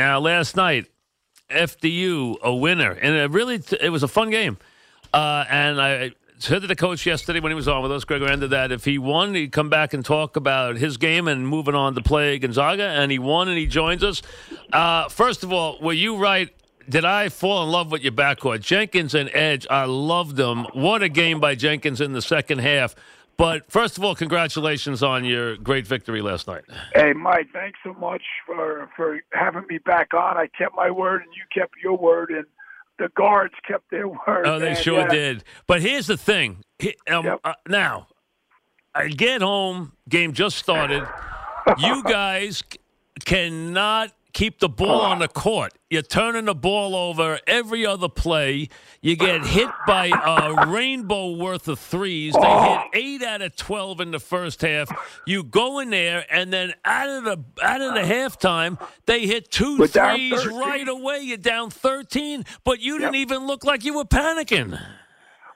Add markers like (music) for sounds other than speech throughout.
Now, last night, FDU a winner, and it really it was a fun game. Uh, and I said to the coach yesterday when he was on with us, Greg Herenda, that if he won, he'd come back and talk about his game and moving on to play Gonzaga. And he won, and he joins us. Uh, first of all, were you right? Did I fall in love with your backcourt? Jenkins and Edge, I loved them. What a game by Jenkins in the second half. But first of all, congratulations on your great victory last night. Hey, Mike, thanks so much for for having me back on. I kept my word, and you kept your word, and the guards kept their word. Oh, they man. sure Yeah. did. But here's the thing. Um, Yep. uh, now, I get home, game just started. you (laughs) guys c- cannot keep the ball on the court. You're turning the ball over every other play. You get hit by a rainbow worth of threes. They hit eight out of twelve in the first half. You go in there, and then out of the out of the halftime, they hit 2 We're threes right away. You're down thirteen, but you didn't even look like you were panicking.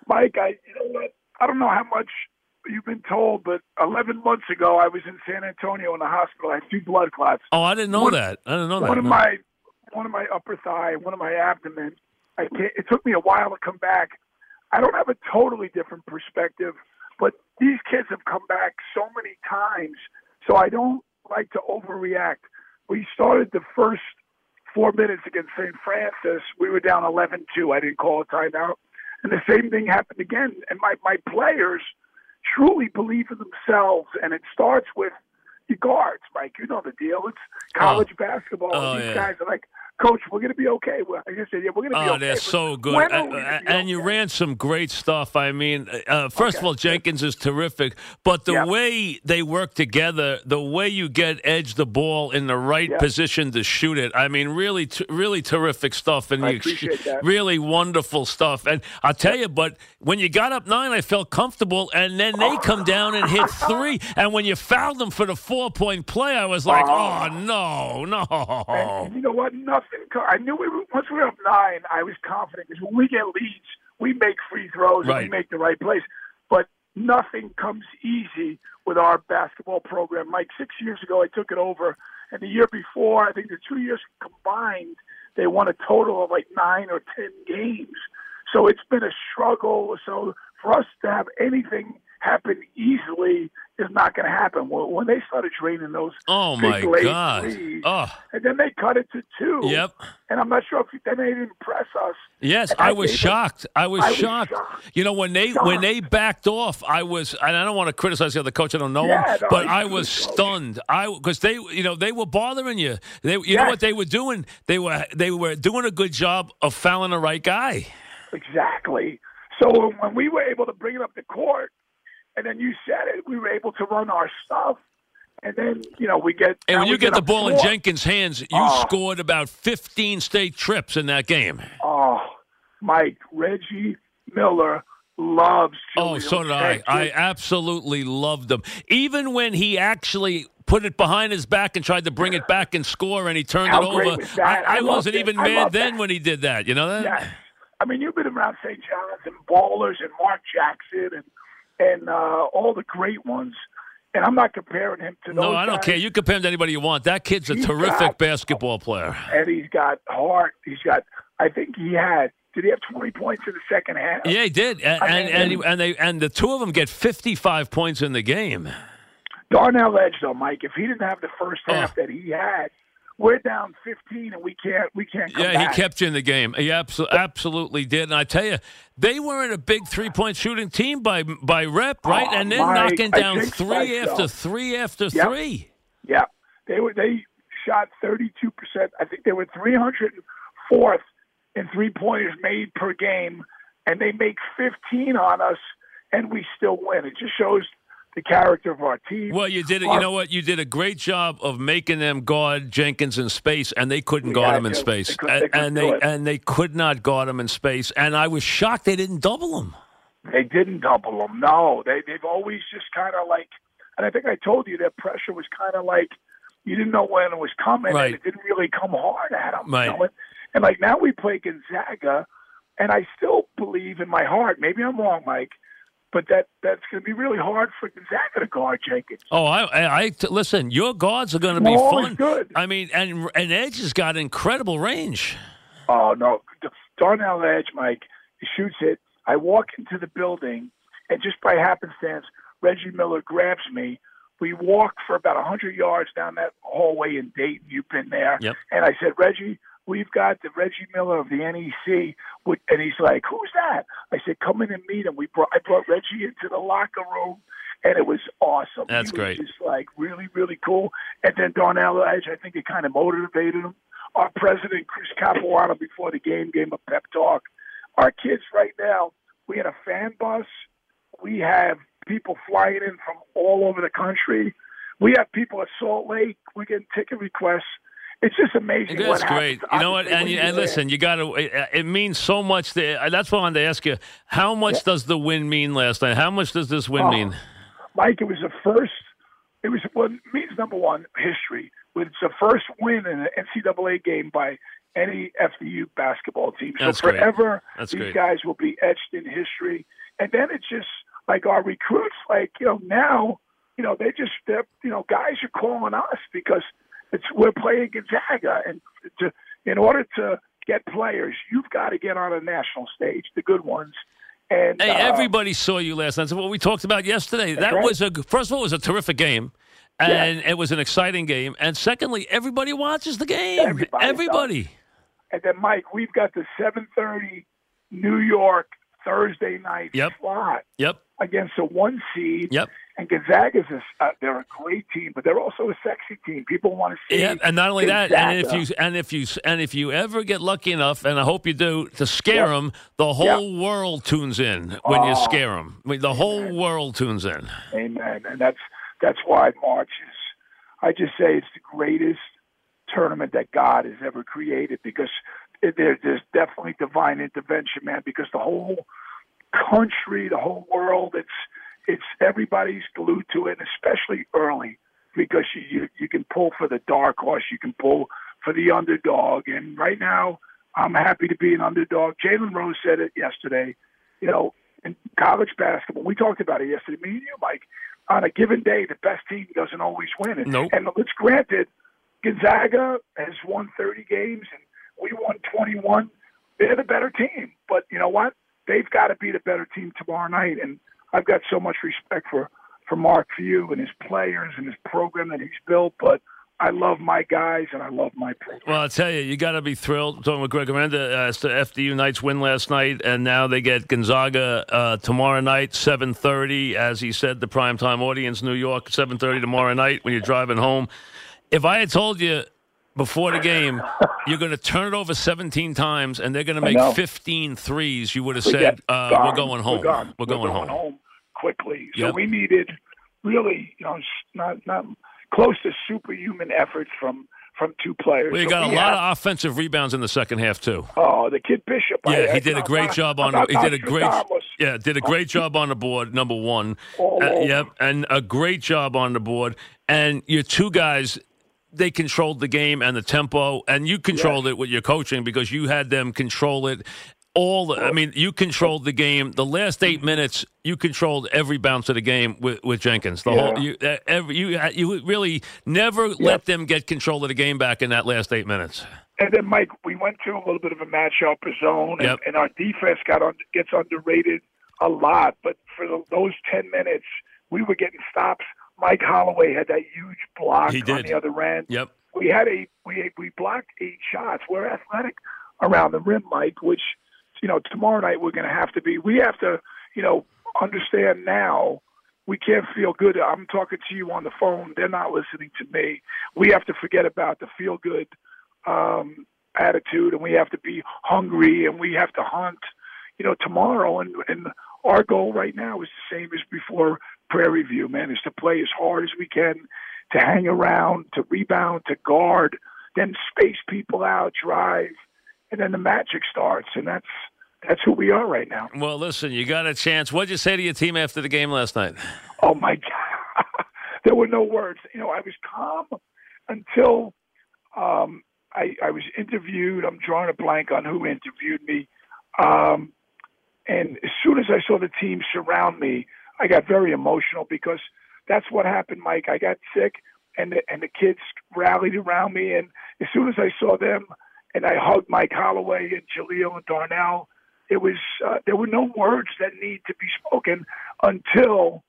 Mike, I you know what? I don't know how much you've been told, but 11 months ago, I was in San Antonio in the hospital. I had two blood clots. Oh, I didn't know One- that. I didn't know that. One of no. my one of my upper thigh, one of my abdomen. I can't, it took me a while to come back. I don't have a totally different perspective, but these kids have come back so many times, so I don't like to overreact. We started the first four minutes against St. Francis. We were down 11-2. I didn't call a timeout, and the same thing happened again. And my my players truly believe in themselves, and it starts with your guards, Mike. You know the deal. It's oh. college basketball. Oh, These yeah. guys are like, Coach, we're going to be okay. Well, I said, yeah, we're going to be Oh, okay. they're so good. when Uh, are we gonna uh, be and you okay? ran some great stuff. I mean, uh, first of all, Jenkins is terrific, but the Yep. way they work together, the way you get Edge the ball in the right Yep. position to shoot it, I mean, really, t- really terrific stuff. And I that. really wonderful stuff. And I'll tell you, but when you got up nine, I felt comfortable, and then they come down and hit three. And when you fouled them for the four point play, I was like, oh, no, no. And you know what? Nothing. I knew we were, once we were up nine, I was confident because when we get leads, we make free throws and we make the right plays. But nothing comes easy with our basketball program. Mike, six years ago, I took it over, and the year before, I think the two years combined, they won a total of like nine or ten games. So it's been a struggle. So for us to have anything happen easily is not going to happen. When when they started draining those Oh, big my late God. leads, Oh. and then they cut it to two. Yep. And I'm not sure if then they didn't press us. Yes, I was shocked. I was I was shocked. shocked. You know when they Shocked. when they backed off, I was and I don't want to criticize the other coach. I don't know Yeah, him, no, but I was stunned. I because they you know they were bothering you. They you know what they were doing? They were they were doing a good job of fouling the right guy. Exactly. So when we were able to bring it up the court, and then you said it, we were able to run our stuff. And then you know we get. And when you get the ball in. Jenkins' hands, you Oh. scored about 15 state trips in that game. Oh, Mike Reggie Miller loves. Oh, so did I. I absolutely loved him. Even when he actually put it behind his back and tried to bring it back and score, and he turned How it over. was? I, I I wasn't it. even mad then that. when he did that. You know that? Yes. I mean, you've been around St. John's and Ballers and Mark Jackson and and uh, all the great ones. And I'm not comparing him to. No, I don't guys. care. You compare him to anybody you want. That kid's a He's terrific got- basketball player. And he's got heart. He's got. I think he had. Did he have 20 points in the second half? Yeah, he did, and I mean, and, he, and they and the two of them get fifty-five points in the game. Darnell Edge, though, Mike. If he didn't have the first half Oh. that he had, we're down 15, and we can't. We can't. Come Yeah, back. he kept you in the game. He abso- absolutely did. And I tell you, they weren't a big three-point shooting team by by rep, right? Oh, and then Mike, knocking down three so. after three after three. Yeah, they were. They shot 32 percent. I think they were 304th in three pointers made per game, and they make 15 on us, and we still win. It just shows the character of our team. Well, you did it. You know what? You did a great job of making them guard Jenkins in space, and they couldn't guard him in to. space, They they and, couldn't and they it. and they could not guard him in space. And I was shocked they didn't double him. They didn't double them. No, they they've always just kind of like, and I think I told you that pressure was kind of like you didn't know when it was coming, Right. and it didn't really come hard at them. Right. You know? and, and like now we play Gonzaga, and I still believe in my heart. Maybe I'm wrong, Mike. But that that's going to be really hard for Gonzaga to guard Jenkins. Oh, I, I, I listen. Your guards are going to be fun. good. I mean, and and Edge has got incredible range. Oh no, Darnell Edge, Mike, he shoots it. I walk into the building, and just by happenstance, Reggie Miller grabs me. We walk for about a hundred yards down that hallway in Dayton. You've been there, Yep. and I said, Reggie, we've got the Reggie Miller of the NEC, and he's like, "Who's that?" I said, "Come in and meet him." We brought I brought Reggie into the locker room, and it was awesome. That's he great. Was just like really, really cool. And then Darnell Edge, I think it kind of motivated him. Our president, Chris Capuano, before the game, gave a pep talk. Our kids right now, we had a fan bus. We have people flying in from all over the country. We have people at Salt Lake. We're getting ticket requests. It's just amazing. That's great. You know what? And, you, and listen, you got to. It, it means so much. To, uh, that's why I wanted to ask you: How much does the win mean last night? How much does this win Oh, mean? Mike, it was the first. It was what means number one history. It's the first win in an NCAA game by any FDU basketball team. So That's forever, That's these great. guys will be etched in history. And then it's just like our recruits. Like you know now, you know they just you know guys are calling us because it's we're playing Gonzaga, and to, in order to get players, you've got to get on a national stage, the good ones. And Hey, uh, everybody saw you last night. That's what we talked about yesterday. That right. was a first of all, it was a terrific game, and it was an exciting game. And secondly, everybody watches the game. Everybody Everybody. And then, Mike, we've got the 7:30 New York Thursday night Yep. slot Yep. Against a one seed. Yep. And Gonzaga's a, uh, they're a great team, but they're also a sexy team. People want to see. Yeah, and not only that, and if you and if you and if you ever get lucky enough, and I hope you do, to scare Yep. them, the whole world tunes in when you scare them. I mean, the whole world tunes in. Amen. And that's that's why March is. I just say it's the greatest tournament that God has ever created because there, there's definitely divine intervention, man. Because the whole country, the whole world, it's it's everybody's glued to it, especially early because you, you you can pull for the dark horse, you can pull for the underdog, and right now I'm happy to be an underdog. Jalen Rose said it yesterday. You know, in college basketball, we talked about it yesterday. Me and you, Mike. On a given day, the best team doesn't always win. And, Nope. and it's granted, Gonzaga has won 30 games and we won 21. They're the better team. But you know what? They've got to be the better team tomorrow night. And I've got so much respect for, for Mark Few and his players and his program that he's built. But I love my guys and I love my program. Well, I'll tell you, you got to be thrilled. Talking with Greg Herenda uh, as to FDU Knights win last night, and now they get Gonzaga uh, tomorrow night, 7.30. As he said, the primetime audience, New York, 7.30 tomorrow night when you're driving home. If I had told you before the game (laughs) you're going to turn it over 17 times and they're going to make 15 threes, you would have said, uh, we're going home. We're, gone. We're going home. quickly. So Yep. we needed really, you know, not not close to superhuman efforts from from two players. Well, you So got a lot have- of offensive rebounds in the second half, too. Oh, the kid Bishop. Yeah, I- he did a great not- job on. not He did a great. Yeah, did a great job on the board. Number one. All Uh, yep, and a great job on the board. And your two guys, they controlled the game and the tempo, and you controlled it with your coaching because you had them control it. All the, I mean, you controlled the game. The last eight minutes, you controlled every bounce of the game with, with Jenkins. The whole, you, every, you, you really never let them get control of the game back in that last eight minutes. And then, Mike, we went to a little bit of a matchup, zone, and, Yep. and our defense got on, gets underrated a lot. But for the, those ten minutes, we were getting stops. Mike Holloway had that huge block He on did. the other end. Yep. we had a we we blocked eight shots. We're athletic around the rim, Mike. Which you know tomorrow night we're going to have to be. We have to you know understand now. We can't feel good. I'm talking to you on the phone. They're not listening to me. We have to forget about the feel good um, attitude, and we have to be hungry, and we have to hunt. You know tomorrow, and and our goal right now is the same as before Prairie View. Man, is to play as hard as we can to hang around, to rebound, to guard, then space people out, drive, and then the magic starts. And that's that's who we are right now. Well, listen, you got a chance. What'd you say to your team after the game last night? Oh my God, (laughs) there were no words. You know, I was calm until um, I, I was interviewed. I'm drawing a blank on who interviewed me. Um, And as soon as I saw the team surround me, I got very emotional because that's what happened, Mike. I got sick, and the, and the kids rallied around me, and as soon as I saw them, and I hugged Mike Holloway and Jahlil and Darnell, it was uh, there were no words that need to be spoken until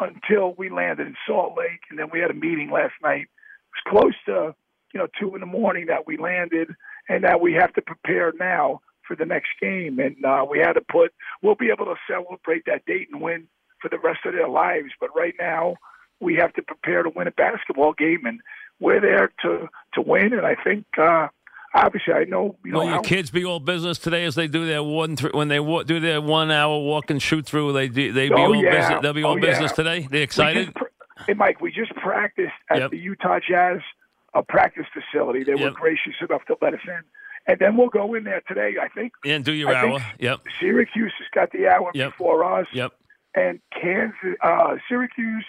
until we landed in Salt Lake, and then we had a meeting last night. It was close to you know two in the morning that we landed, and that we have to prepare now for the next game, and uh, we had to put. We'll be able to celebrate that date and win for the rest of their lives, but right now we have to prepare to win a basketball game, and we're there to to win. And I think. uh obviously I know. You know Will your kids be all business today as they do their one th- when they wa- do their one hour walk and shoot through? They do, they be Oh, all yeah. business. They'll be all Oh, business yeah. today. They excited. hey, Mike, we just practiced at Yep. the Utah Jazz uh, practice facility. They were Yep. gracious enough to let us in, and then we'll go in there today. I think and do your I hour. Yep. Syracuse has got the hour Yep. before us, Yep. And Kansas, uh, Syracuse,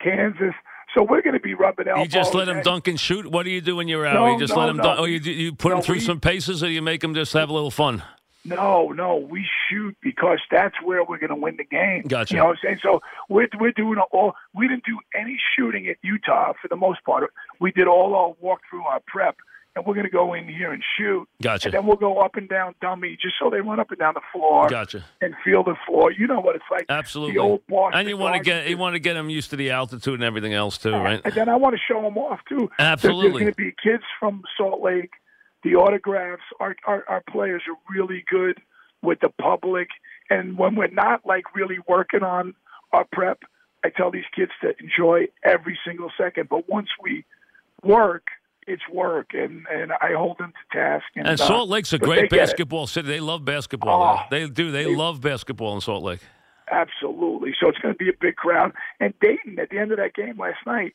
Kansas. So we're going to be rubbing elbows. You just let them and- dunk and shoot. What do you do when you're out? No, you just no, let them no. dunk. Oh, you you put them No, through we- some paces, or you make them just have a little fun. No, no, we shoot because that's where we're going to win the game. Gotcha. You know what I'm saying? So we're we're doing all. We didn't do any shooting at Utah for the most part. We did all our walkthrough, our prep, and we're going to go in here and shoot. Gotcha. And then we'll go up and down dummy, just so they run up and down the floor Gotcha. and feel the floor. You know what it's like. Absolutely. The old Boston And you want to get you want to get them used to the altitude and everything else too, right? And then I want to show them off too. Absolutely. There's going to be kids from Salt Lake. The autographs. Our, our our players are really good with the public. And when we're not like really working on our prep, I tell these kids to enjoy every single second. But once we work, it's work, and and I hold them to task. And, And uh, Salt Lake's a great they get it. basketball city. They love basketball. Oh, they do. They, they- love basketball in Salt Lake. Absolutely. So it's going to be a big crowd. And Dayton, at the end of that game last night,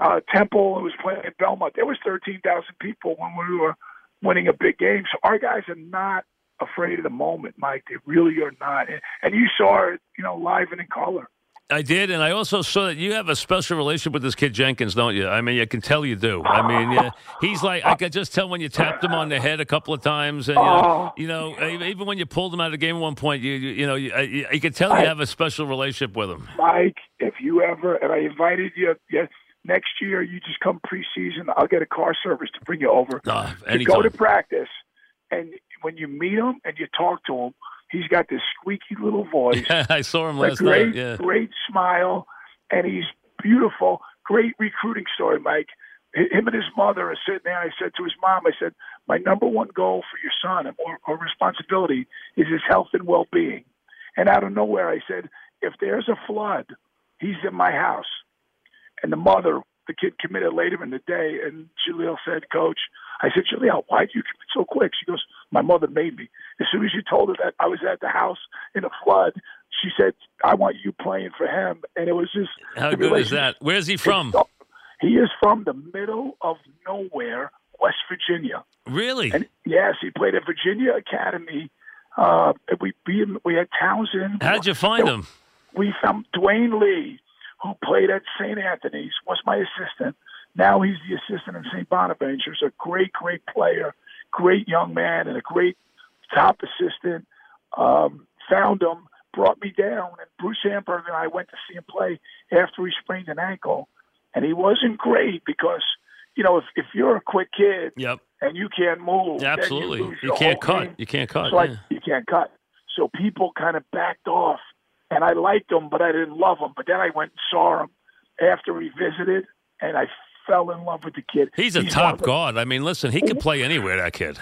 uh, Temple was playing at Belmont. There was 13,000 people when we were winning a big game. So our guys are not afraid of the moment, Mike. They really are not. And, and you saw it, you know, live and in color. I did, and I also saw that you have a special relationship with this kid Jenkins, don't you? I mean, you can tell you do. I mean, yeah, he's like I could just tell when you tapped him on the head a couple of times, and you know, you know even when you pulled him out of the game at one point, you you, you know, you, you, you could tell you have a special relationship with him. Mike, if you ever, and I invited you, yes, next year, you just come preseason. I'll get a car service to bring you over. Ah, to go to practice, and when you meet him and you talk to him, he's got this squeaky little voice. Yeah, (laughs) I saw him last great, night. Yeah. great smile, and he's beautiful. Great recruiting story, Mike. Him and his mother are sitting there. I said to his mom, I said, my number one goal for your son or, or responsibility is his health and well-being. And out of nowhere, I said, if there's a flood, he's in my house. And the mother, the kid committed later in the day, and Jahlil said, Coach, I said, Jahlil, why did you commit so quick? She goes, My mother made me. As soon as you told her that I was at the house in a flood, she said, I want you playing for him. And it was just How good is that? Where's he from? He is from the middle of nowhere, West Virginia. Really? And yes, he played at Virginia Academy. Uh, we. We had Townsend. How'd you find him? We found Dwayne Lee, who played at St. Anthony's, was my assistant. Now he's the assistant at St. Bonaventure's. A great, great player, great young man, and a great top assistant. Um, found him, brought me down, and Bruce Hamburg and I went to see him play after he sprained an ankle, and he wasn't great because you know if if you're a quick kid Yep. and you can't move, then Absolutely. you, You can't cut. game. You can't cut. So I, yeah. you can't cut. So people kind of backed off, and I liked him, but I didn't love him. But then I went and saw him after he visited, and I fell in love with the kid. He's a one top the- guard. I mean, listen, he can play anywhere. That kid.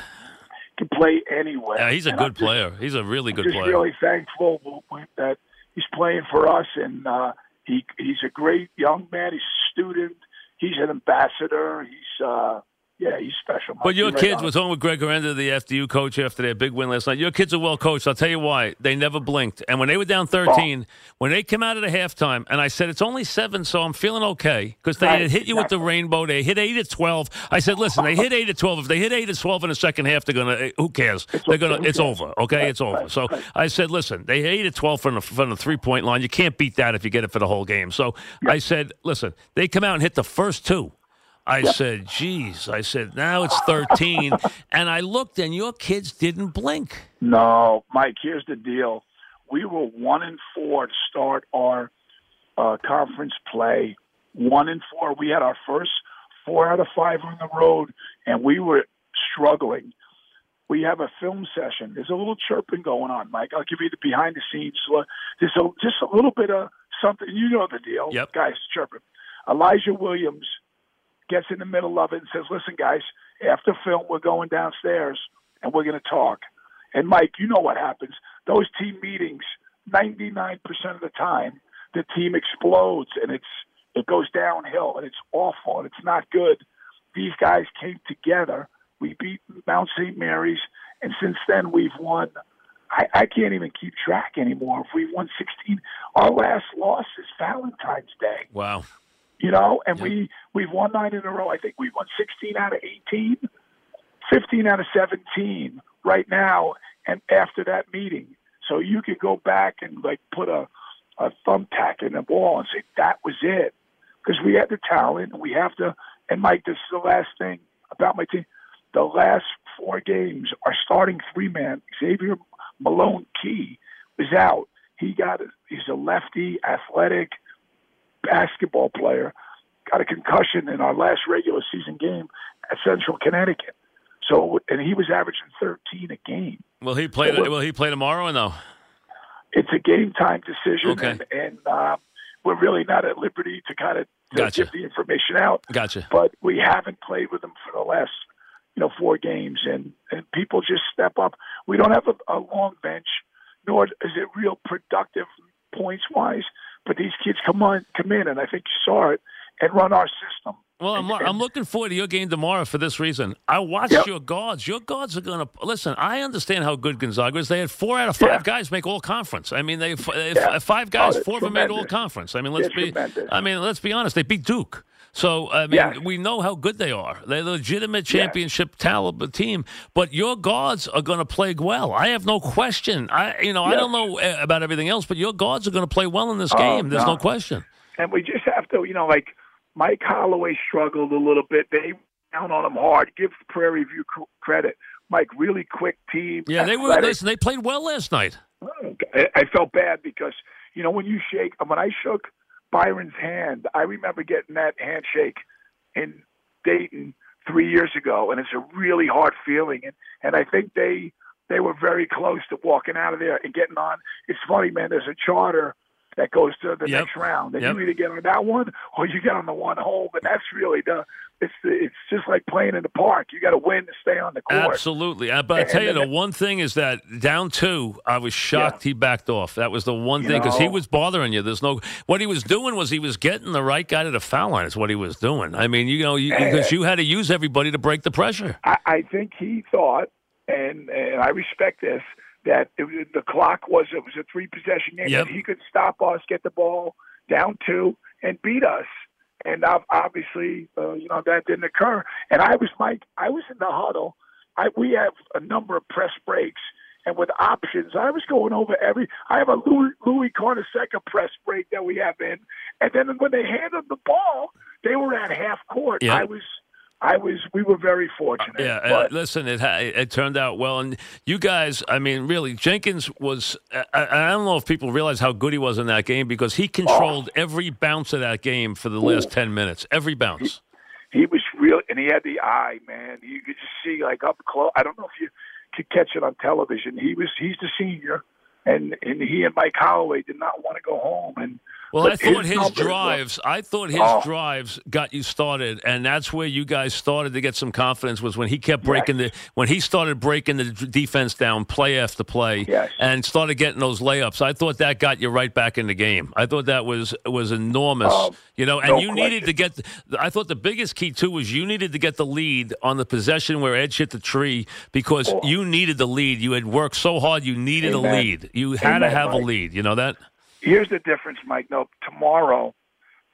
Can play anywhere. Yeah, he's a And good I'm just- player. He's a really good just player. really thankful that he's playing for us, and uh, he he's a great young man. He's a student. He's an ambassador. He's uh, yeah, he's special. Mike. But your You're right kids was on with Greg Herenda, the FDU coach, after their big win last night. Your kids are well coached. I'll tell you why. They never blinked. And when they were down 13, when they came out at the halftime, and I said, it's only seven, so I'm feeling okay, because they Right, had hit you with the rainbow. They hit 8 at 12. I said, listen, they hit 8 at 12. If they hit 8 at 12 in the second half, they're going to, eh, who cares? They're going to, it's over, okay? Right, it's over. right, So. I said, listen, they hit 8 at 12 from the, from the three point line. You can't beat that if you get it for the whole game. So I said, listen, they come out and hit the first two. I said, geez. I said, now it's 13. and I looked, and your kids didn't blink. No, Mike. Here's the deal. we were one and four to start our uh, conference play. One and four. We had our first four out of five on the road, and we were struggling. We have a film session. There's a little chirping going on, Mike. I'll give you the behind the scenes. There's a, just a little bit of something. You know the deal. Yep. Guys chirping. Elijah Williams gets in the middle of it and says, "Listen, guys, after film, we're going downstairs and we're going to talk." And Mike, you know what happens? Those team meetings, 99% of the time, the team explodes and it's it goes downhill and it's awful and it's not good. These guys came together. We beat Mount St. Mary's, and since then we've won. I, I can't even keep track anymore. If we've won 16, our last loss is Valentine's Day. Wow. You know, and yep. we we've won nine in a row. I think we've won 16 out of 18, 15 out of 17 right now, and after that meeting. So you could go back and like put a a thumbtack in the ball and say that was it because we had the talent and we have to. And Mike, this is the last thing about my team. The last four games, our starting three man Xavier Malone Key was out. He got he's a lefty, athletic basketball player. Got a concussion in our last regular season game at Central Connecticut. So, and he was averaging 13 a game. Will he play? So will he play tomorrow or no? It's a game time decision, okay. and, and uh, we're really not at liberty to kind of gotcha. give the information out. Gotcha. But we haven't played with him for the last, you know, four games, and and people just step up. We don't have a, a long bench, nor is it real productive points wise. But these kids come on, come in, and I think you saw it, and run our system. Well, I'm, I'm looking forward to your game tomorrow for this reason. I watched Yep. your guards. Your guards are going to listen. I understand how good Gonzaga is. They had four out of five Yeah. guys make all conference. I mean, they, they Yeah. five guys, Oh, four of them made all conference. I mean, let's They're be. tremendous. I mean, let's be honest. They beat Duke. So I mean, Yes. we know how good they are. They're a legitimate Yes. championship talent team. But your guards are going to play well. I have no question. I, you know, I don't know uh, about everything else, but your guards are going to play well in this Oh, game. There's no no. question. and we just have to, you know, like Mike Holloway struggled a little bit. They down on him hard. Give Prairie View cr- credit. Mike, really quick team. Yeah, they were. Listen, they played well last night. I felt bad because you know when you shake when I shook Byron's hand, I remember getting that handshake in Dayton three years ago, and it's a really hard feeling. And and I think they they were very close to walking out of there and getting on. It's funny, man. There's a charter that goes to the Yep. next round, and Yep. you either get on that one or you get on the one home. And that's really the it's it's just like playing in the park. You got to win to stay on the court. Absolutely. Uh, But I tell you, the one thing is that down two, I was shocked he backed off. That was the one You thing because he was bothering you. There's no what he was doing was he was getting the right guy to the foul line. Is what he was doing. I mean, you know, because you had to use everybody to break the pressure. I, I think he thought, and and I respect this, that it the clock was it was a three possession game. Yep. He could stop us, get the ball down two, and beat us. And ob- obviously, uh, you know that didn't occur. And I was Mike. I was in the huddle. I we have a number of press breaks. And with options, I was going over every. I have a Louis, Louis Carnesecca press break that we have in, and then when they handed the ball, they were at half court. Yep. I was, I was. We were very fortunate. Yeah, but- listen, it ha- it turned out well, and you guys, I mean, really, Jenkins was. I, I don't know if people realize how good he was in that game because he controlled Oh. every bounce of that game for the last ten minutes, every bounce. he was real, and he had the eye, man. You could just see like up close. I don't know if you could catch it on television. He was he's the senior, and and he and Mike Holloway did not want to go home. And Well, I thought his drives. I thought his Oh. drives got you started, and that's where you guys started to get some confidence. Was when he kept breaking the when he started breaking the defense down, play after play, Yes. and started getting those layups. I thought that got you right back in the game. I thought that was was enormous. Oh, you know, and no you needed to get. I thought the biggest key too was you needed to get the lead on the possession where Edge hit the tree because Oh. you needed the lead. You had worked so hard. You needed a lead. You had to Amen, have a lead. You know that. Here's the difference, Mike. No, tomorrow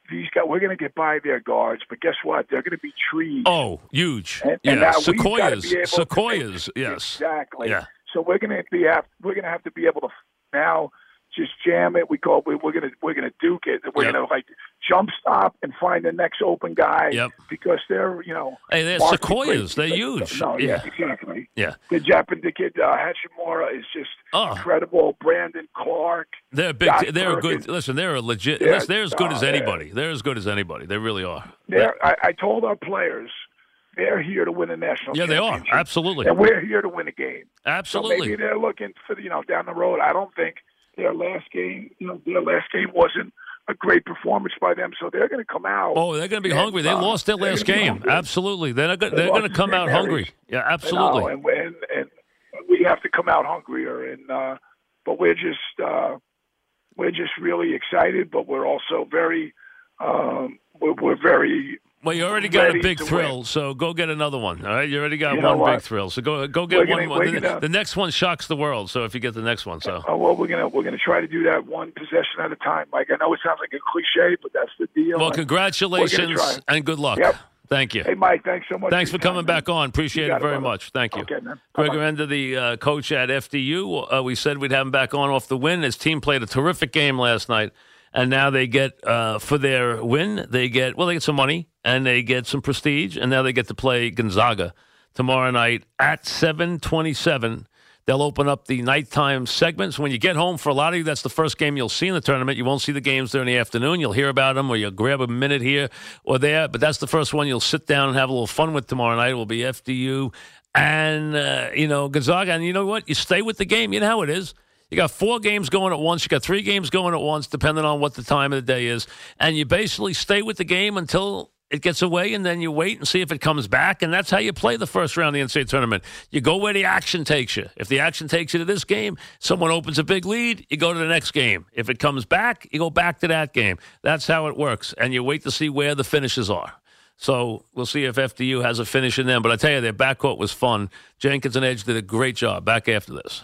these guys we're going to get by their guards, but guess what? They're going to be trees. Oh, huge. And- yeah, and now we've gotta sequoias. Sequoias, (laughs) yes. exactly. Yeah. So we're going to be have we're going to have to be able to now just jam it. We go. We, we're gonna we're gonna duke it. We're Yep. gonna like jump stop and find the next open guy. Yep. Because they're you know. Hey, they're sequoias. They're huge. No, Yeah. yeah, exactly. Yeah. The Japan, the kid uh, Hachimura is just Oh. incredible. Brandon Clarke. They're big. Josh they're good. Listen, they're a legit. Yeah, they're as good as uh, yeah. anybody. They're as good as anybody. They really are. They're, I, I told our players they're here to win a national Yeah, they are. Absolutely. And we're here to win a game. So Absolutely. maybe they're looking for you know down the road. I don't think their last game, you know, their last game wasn't a great performance by them, so they're going to come out. Oh, they're going to be and, hungry. They uh, lost their last game. Absolutely. They're not. go- They They're going to come out hungry. Yeah, absolutely. and, and and we have to come out hungrier, and uh, but we're just uh, we're just really excited, but we're also very um, we're, we're very Well, you already got a big thrill, win. so go get another one. All right, you already got You one big thrill, so go go get one. gonna- more. the, the next one shocks the world. So if you get the next one, so uh, well, we're gonna we're gonna try to do that one possession at a time. Like I know it sounds like a cliche, but that's the deal. well, congratulations and good luck. Yep. Thank you. Hey, Mike, thanks so much. Thanks for time, coming man. back on. Appreciate it got it, very much. Thank you. Okay, man. Greg Herenda, the uh, coach at FDU. Uh, we said we'd have him back on off the win. His team played a terrific game last night, and now they get uh, for their win. They get well, they get some money and they get some prestige, and now they get to play Gonzaga tomorrow night at seven twenty-seven. They'll open up the nighttime segments. When you get home, for a lot of you, that's the first game you'll see in the tournament. You won't see the games during the afternoon. You'll hear about them or you'll grab a minute here or there. But that's the first one you'll sit down and have a little fun with tomorrow night. It will be FDU and, uh, you know, Gonzaga. And you know what? You stay with the game. You know how it is. You got four games going at once. You got three games going at once, depending on what the time of the day is. And you basically stay with the game until it gets away, and then you wait and see if it comes back. And that's how you play the first round of the NCAA tournament. You go where the action takes you. If the action takes you to this game, someone opens a big lead, you go to the next game. If it comes back, you go back to that game. That's how it works. And you wait to see where the finishes are. So we'll see if FDU has a finish in them. But I tell you, their backcourt was fun. Jenkins and Edge did a great job. Back after this.